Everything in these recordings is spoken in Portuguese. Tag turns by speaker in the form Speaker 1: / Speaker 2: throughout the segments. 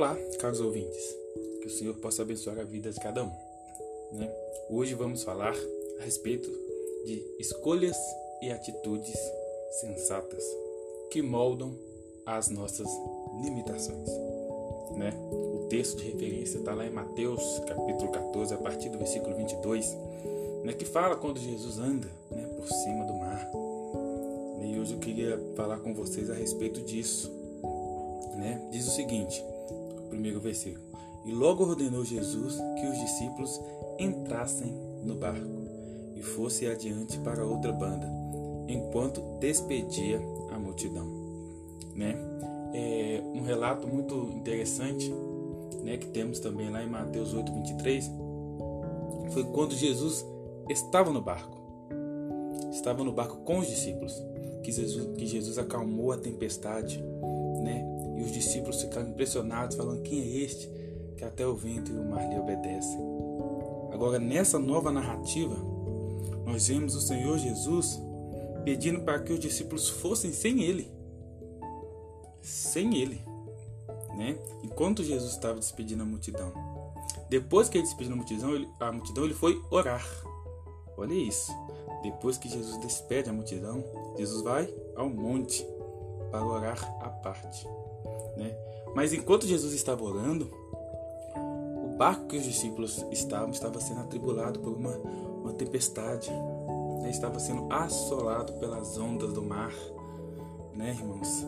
Speaker 1: Olá, caros ouvintes. Que o Senhor possa abençoar a vida de cada um. Né? Hoje vamos falar a respeito de escolhas e atitudes sensatas que moldam as nossas limitações. Né? O texto de referência está lá em Mateus capítulo 14, a partir do versículo 22, né? que fala quando Jesus anda né? por cima do mar. E hoje eu queria falar com vocês a respeito disso. Né? Diz o seguinte: primeiro versículo. E logo ordenou Jesus que os discípulos entrassem no barco e fosse adiante para outra banda, enquanto despedia a multidão. Né? É um relato muito interessante né, que temos também lá em Mateus 8, 23, foi quando Jesus estava no barco. Estava no barco com os discípulos, que Jesus, que Jesus acalmou a tempestade? E os discípulos ficaram impressionados, falando: Quem é este que até o vento e o mar lhe obedecem? Agora, nessa nova narrativa, nós vemos o Senhor Jesus pedindo para que os discípulos fossem sem ele. Sem ele. Né? Enquanto Jesus estava despedindo a multidão. Depois que ele despediu a multidão, ele, a multidão, ele foi orar. Olha isso. Depois que Jesus despede a multidão, Jesus vai ao monte para orar à parte. Né? Mas enquanto Jesus estava orando, o barco que os discípulos estavam estava sendo atribulado por uma, uma tempestade, né? estava sendo assolado pelas ondas do mar, né, irmãos?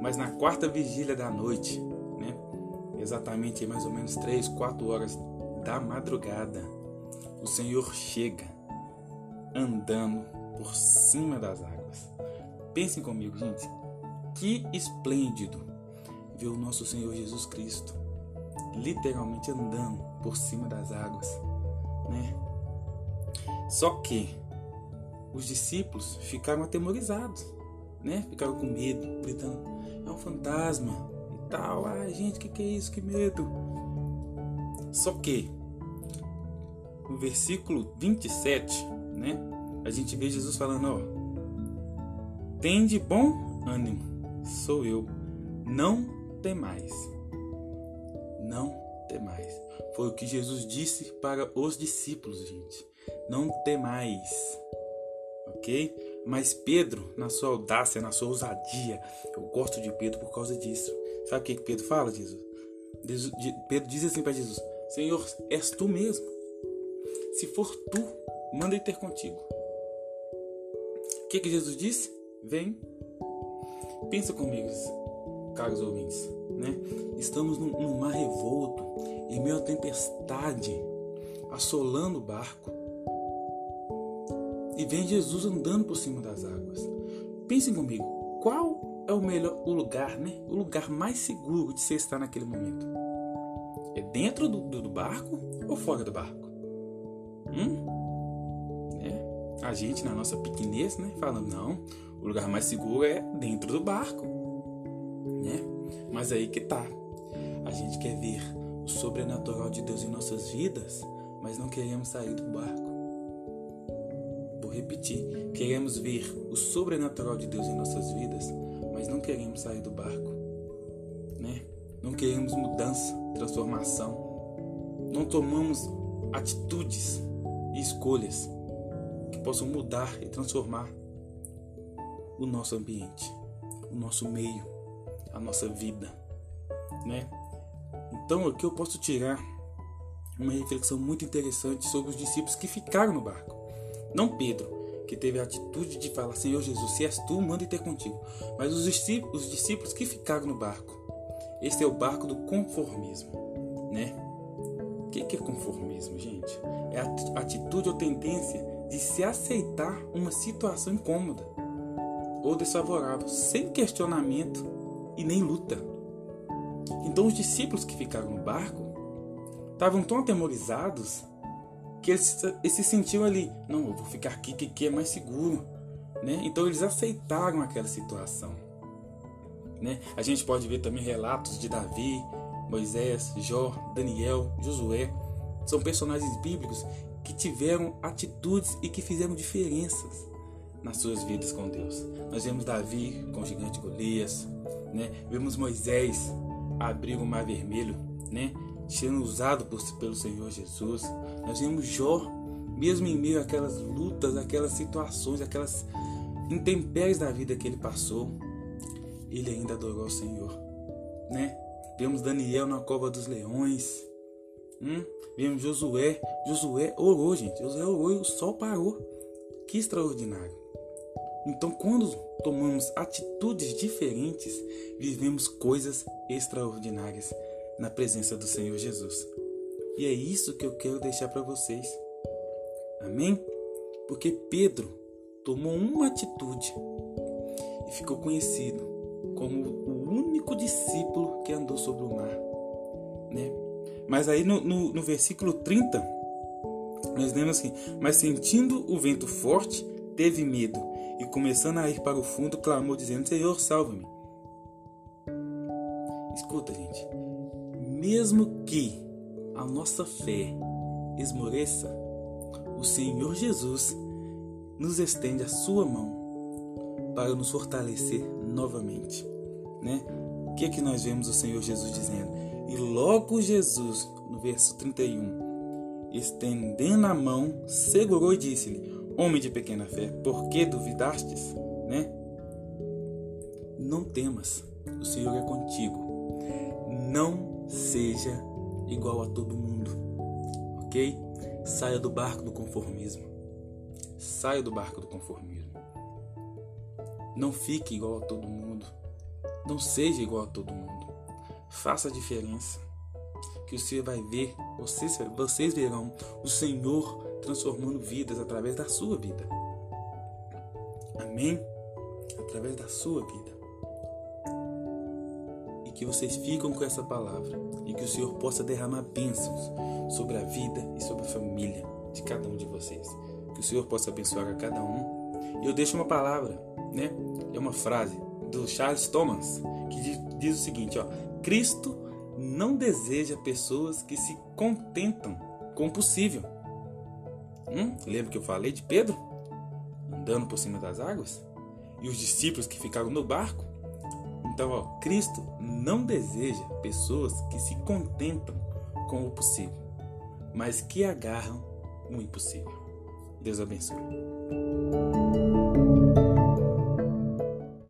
Speaker 1: Mas na quarta vigília da noite, né, exatamente mais ou menos três, quatro horas da madrugada, o Senhor chega andando por cima das águas. Pensem comigo, gente. Que esplêndido o nosso Senhor Jesus Cristo literalmente andando por cima das águas, né? Só que os discípulos ficaram atemorizados, né? Ficaram com medo, gritando: "É um fantasma!" e tal. Ai, gente, que que é isso? Que medo! Só que no versículo 27, né? A gente vê Jesus falando, ó: "Tende bom ânimo, sou eu, não temais. Não temais. Foi o que Jesus disse para os discípulos, gente. Não temais. Ok? Mas Pedro, na sua audácia, na sua ousadia, eu gosto de Pedro por causa disso. Sabe o que Pedro fala, Jesus? Pedro diz assim para Jesus: Senhor, és tu mesmo. Se for tu, manda ter contigo. O que, que Jesus disse? Vem. Pensa comigo, caros ouvintes, né? Estamos num, num mar revolto, em meio à tempestade, assolando o barco. E vem Jesus andando por cima das águas. Pensem comigo, qual é o melhor o lugar, né? O lugar mais seguro de você estar naquele momento? É dentro do, do, do barco ou fora do barco? Hum? É. A gente, na nossa pequenez, né? Fala, não, o lugar mais seguro é dentro do barco? Mas aí que tá. A gente quer ver o sobrenatural de Deus em nossas vidas, mas não queremos sair do barco. Vou repetir. Queremos ver o sobrenatural de Deus em nossas vidas, mas não queremos sair do barco. Né? Não queremos mudança, transformação. Não tomamos atitudes e escolhas que possam mudar e transformar o nosso ambiente, o nosso meio, a nossa vida, né? Então, aqui eu posso tirar uma reflexão muito interessante sobre os discípulos que ficaram no barco. Não Pedro, que teve a atitude de falar: Senhor Jesus, se és tu, manda ter contigo. Mas os discípulos, os discípulos que ficaram no barco. Esse é o barco do conformismo, né? O que é conformismo, gente? É a atitude ou tendência de se aceitar uma situação incômoda ou desfavorável, sem questionamento e nem luta. Então os discípulos que ficaram no barco estavam tão atemorizados que eles, eles, se sentiam ali, não, eu vou ficar aqui que aqui é mais seguro, né? Então eles aceitaram aquela situação, né? A gente pode ver também relatos de Davi, Moisés, Jó, Daniel, Josué, são personagens bíblicos que tiveram atitudes e que fizeram diferenças nas suas vidas com Deus. Nós vemos Davi com o gigante Golias, né? Vemos Moisés abrir o mar vermelho, né? Sendo usado por, pelo Senhor Jesus. Nós vemos Jó, mesmo em meio àquelas lutas, aquelas situações, aquelas intempéries da vida que ele passou, ele ainda adorou o Senhor, né? Vemos Daniel na cova dos leões, hum? vemos Josué, Josué orou, gente, Josué orou e o sol parou, que extraordinário. Então, quando tomamos atitudes diferentes, vivemos coisas extraordinárias na presença do Senhor Jesus. E é isso que eu quero deixar para vocês. Amém? Porque Pedro tomou uma atitude e ficou conhecido como o único discípulo que andou sobre o mar. Né? Mas aí no, no, no versículo 30, nós lemos assim: Mas sentindo o vento forte, teve medo e, começando a ir para o fundo, clamou, dizendo: Senhor, salva-me. Escuta, gente. Mesmo que a nossa fé esmoreça, o Senhor Jesus nos estende a sua mão para nos fortalecer novamente, né? O que é que nós vemos o Senhor Jesus dizendo? E logo Jesus, no verso 31, estendendo a mão, segurou e disse-lhe: Homem de pequena fé, por que duvidastes? Né? Não temas, o Senhor é contigo. Não seja igual a todo mundo, ok? Saia do barco do conformismo. Saia do barco do conformismo. Não fique igual a todo mundo. Não seja igual a todo mundo. Faça a diferença. Que você vai ver, vocês, vocês verão o Senhor transformando vidas através da sua vida. Amém? Através da sua vida. E que vocês ficam com essa palavra e que o Senhor possa derramar bênçãos sobre a vida e sobre a família de cada um de vocês. Que o Senhor possa abençoar a cada um. E eu deixo uma palavra, né? É uma frase do Charles Thomas que diz o seguinte, ó: Cristo não deseja pessoas que se contentam com o possível Hum? Lembra que eu falei de Pedro? Andando por cima das águas? E os discípulos que ficaram no barco? Então, ó, Cristo não deseja pessoas que se contentam com o possível, mas que agarram o impossível. Deus abençoe.